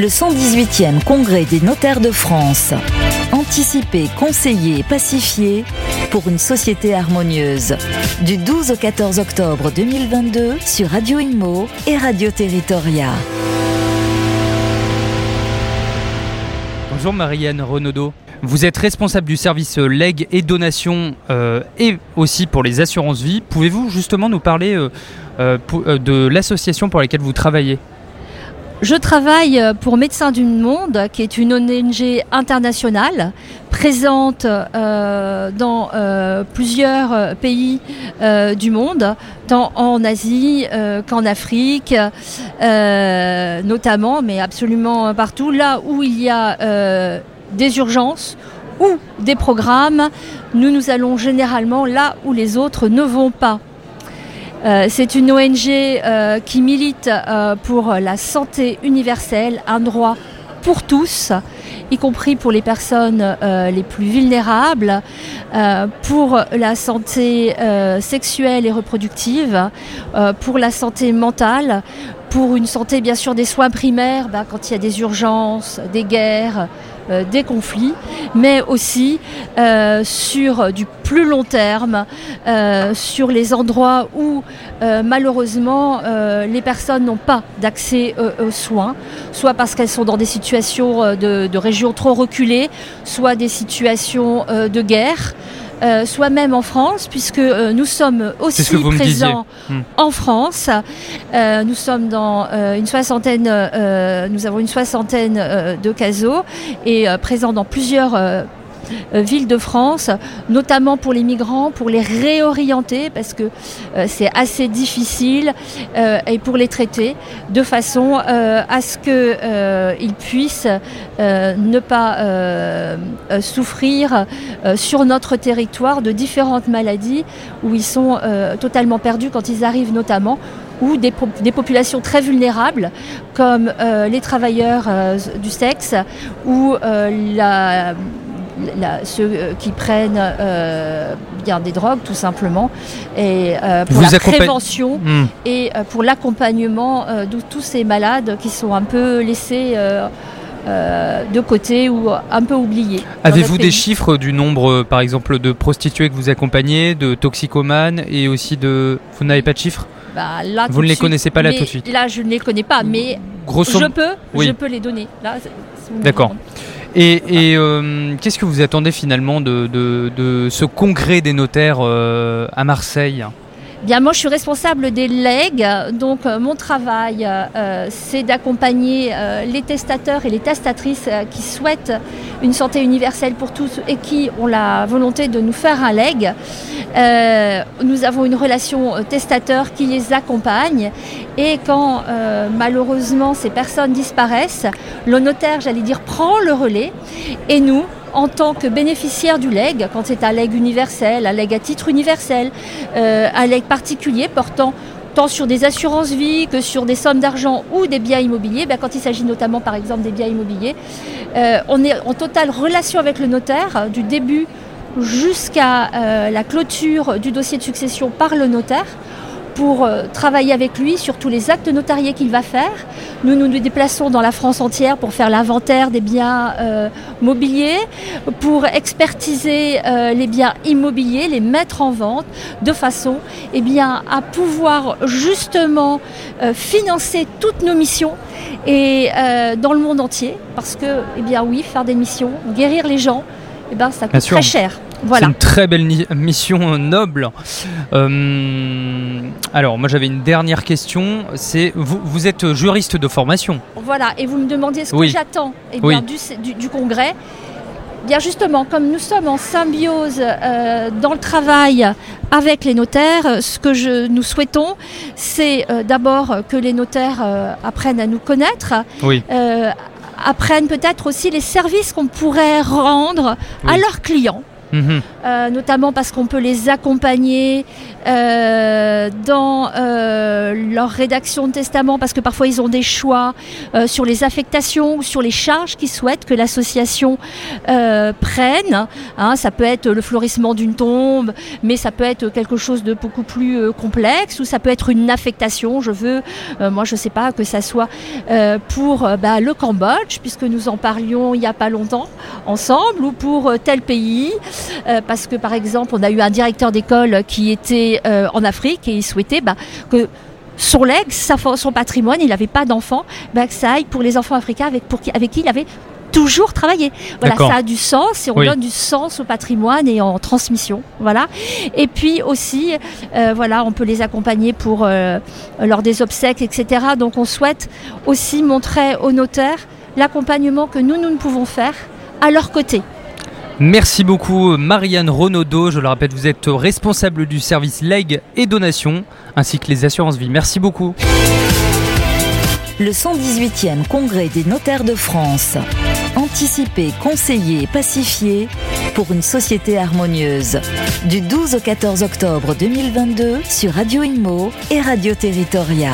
le 118e Congrès des notaires de France. Anticiper, conseiller, pacifier pour une société harmonieuse. Du 12 au 14 octobre 2022 sur Radio Imo et Radio Territoria. Bonjour Marianne Renaudot. Vous êtes responsable du service legs et donations euh, et aussi pour les assurances vie. Pouvez-vous justement nous parler euh, euh, de l'association pour laquelle vous travaillez? Je travaille pour Médecins du Monde, qui est une ONG internationale présente dans plusieurs pays du monde, tant en Asie qu'en Afrique, notamment, mais absolument partout, là où il y a des urgences ou des programmes, nous nous allons généralement là où les autres ne vont pas. Euh, c'est une ONG euh, qui milite euh, pour la santé universelle, un droit pour tous, y compris pour les personnes les plus vulnérables, pour la santé sexuelle et reproductive, pour la santé mentale, pour une santé bien sûr des soins primaires, bah, quand il y a des urgences, des guerres, euh, des conflits, mais aussi euh, sur du plus long terme, euh, sur les endroits où malheureusement les personnes n'ont pas d'accès aux soins, soit parce qu'elles sont dans des situations de, de régions trop reculées, soit des situations de guerre. Euh, soit même en France, puisque euh, nous sommes aussi présents hmm. en France. Euh, nous sommes dans une soixantaine, nous avons une soixantaine de casos et présents dans plusieurs euh, ville de France, notamment pour les migrants, pour les réorienter, parce que euh, c'est assez difficile, euh, et pour les traiter, de façon à ce qu'ils puissent ne pas souffrir sur notre territoire de différentes maladies où ils sont totalement perdus quand ils arrivent notamment ou des, populations très vulnérables comme les travailleurs du sexe ou la ceux euh, qui prennent euh, bien des drogues tout simplement et euh, pour la prévention hmm. et pour l'accompagnement de tous ces malades qui sont un peu laissés de côté ou un peu oubliés. Avez-vous des chiffres du nombre, par exemple, de prostituées que vous accompagnez, de toxicomanes et aussi de... Vous n'avez pas de chiffres? Bah, Vous ne les connaissez pas là tout de suite Là, je ne les connais pas, mais je peux, je peux les donner. D'accord. Et, euh, qu'est-ce que vous attendez finalement de, ce congrès des notaires euh, à Marseille? Bien, moi, je suis responsable des legs, donc euh, mon travail, euh, c'est d'accompagner euh, les testateurs et les testatrices qui souhaitent une santé universelle pour tous et qui ont la volonté de nous faire un leg. nous avons une relation testateur qui les accompagne. Et quand malheureusement ces personnes disparaissent, le notaire, j'allais dire, prend le relais. Et nous, en tant que bénéficiaire du leg, quand c'est un leg universel, un leg à titre universel, euh, un leg particulier portant tant sur des assurances vie que sur des sommes d'argent ou des biens immobiliers, ben, quand il s'agit notamment par exemple des biens immobiliers, euh, on est en totale relation avec le notaire du début jusqu'à euh, la clôture du dossier de succession par le notaire pour euh, travailler avec lui sur tous les actes notariés qu'il va faire. Nous nous déplaçons dans la France entière pour faire l'inventaire des biens euh, mobiliers, pour expertiser euh, les biens immobiliers, les mettre en vente, de façon eh bien, à pouvoir justement financer toutes nos missions et dans le monde entier. Parce que, eh bien oui, faire des missions, guérir les gens, eh ben, ça coûte très cher. C'est une très belle mission noble. Euh, alors, moi j'avais une dernière question. C'est vous, vous, êtes juriste de formation. Voilà, et vous me demandiez ce que j'attends eh du, congrès. Bien justement, comme nous sommes en symbiose euh, dans le travail avec les notaires, ce que je, nous souhaitons, c'est euh, d'abord que les notaires apprennent à nous connaître, apprennent peut-être aussi les services qu'on pourrait rendre à leurs clients Mhm. euh, notamment parce qu'on peut les accompagner euh, dans euh, leur rédaction de testament, parce que parfois ils ont des choix sur les affectations ou sur les charges qu'ils souhaitent que l'association prenne. Hein, ça peut être le fleurissement d'une tombe, mais ça peut être quelque chose de beaucoup plus complexe, ou ça peut être une affectation. Je veux, moi je sais pas, que ça soit pour bah, le Cambodge, puisque nous en parlions il y a pas longtemps ensemble, ou pour tel pays. Euh, parce que par exemple, on a eu un directeur d'école qui était euh, en Afrique et il souhaitait bah, que son legs, son patrimoine, il n'avait pas d'enfants, bah, que ça aille pour les enfants africains avec, pour qui, avec qui il avait toujours travaillé. Voilà, ça a du sens et on Oui. donne du sens au patrimoine et en transmission. Voilà. Et puis aussi, euh, voilà, on peut les accompagner pour euh, lors des obsèques, etc. Donc on souhaite aussi montrer aux notaires l'accompagnement que nous, nous ne pouvons faire à leur côté. Merci beaucoup Marianne Renaudot. Je le répète, vous êtes responsable du service legs et donations ainsi que les assurances vie. Merci beaucoup. Le 118e Congrès des notaires de France. Anticiper, conseiller, pacifier pour une société harmonieuse. Du 12 au 14 octobre 2022 sur Radio Imo et Radio Territoria.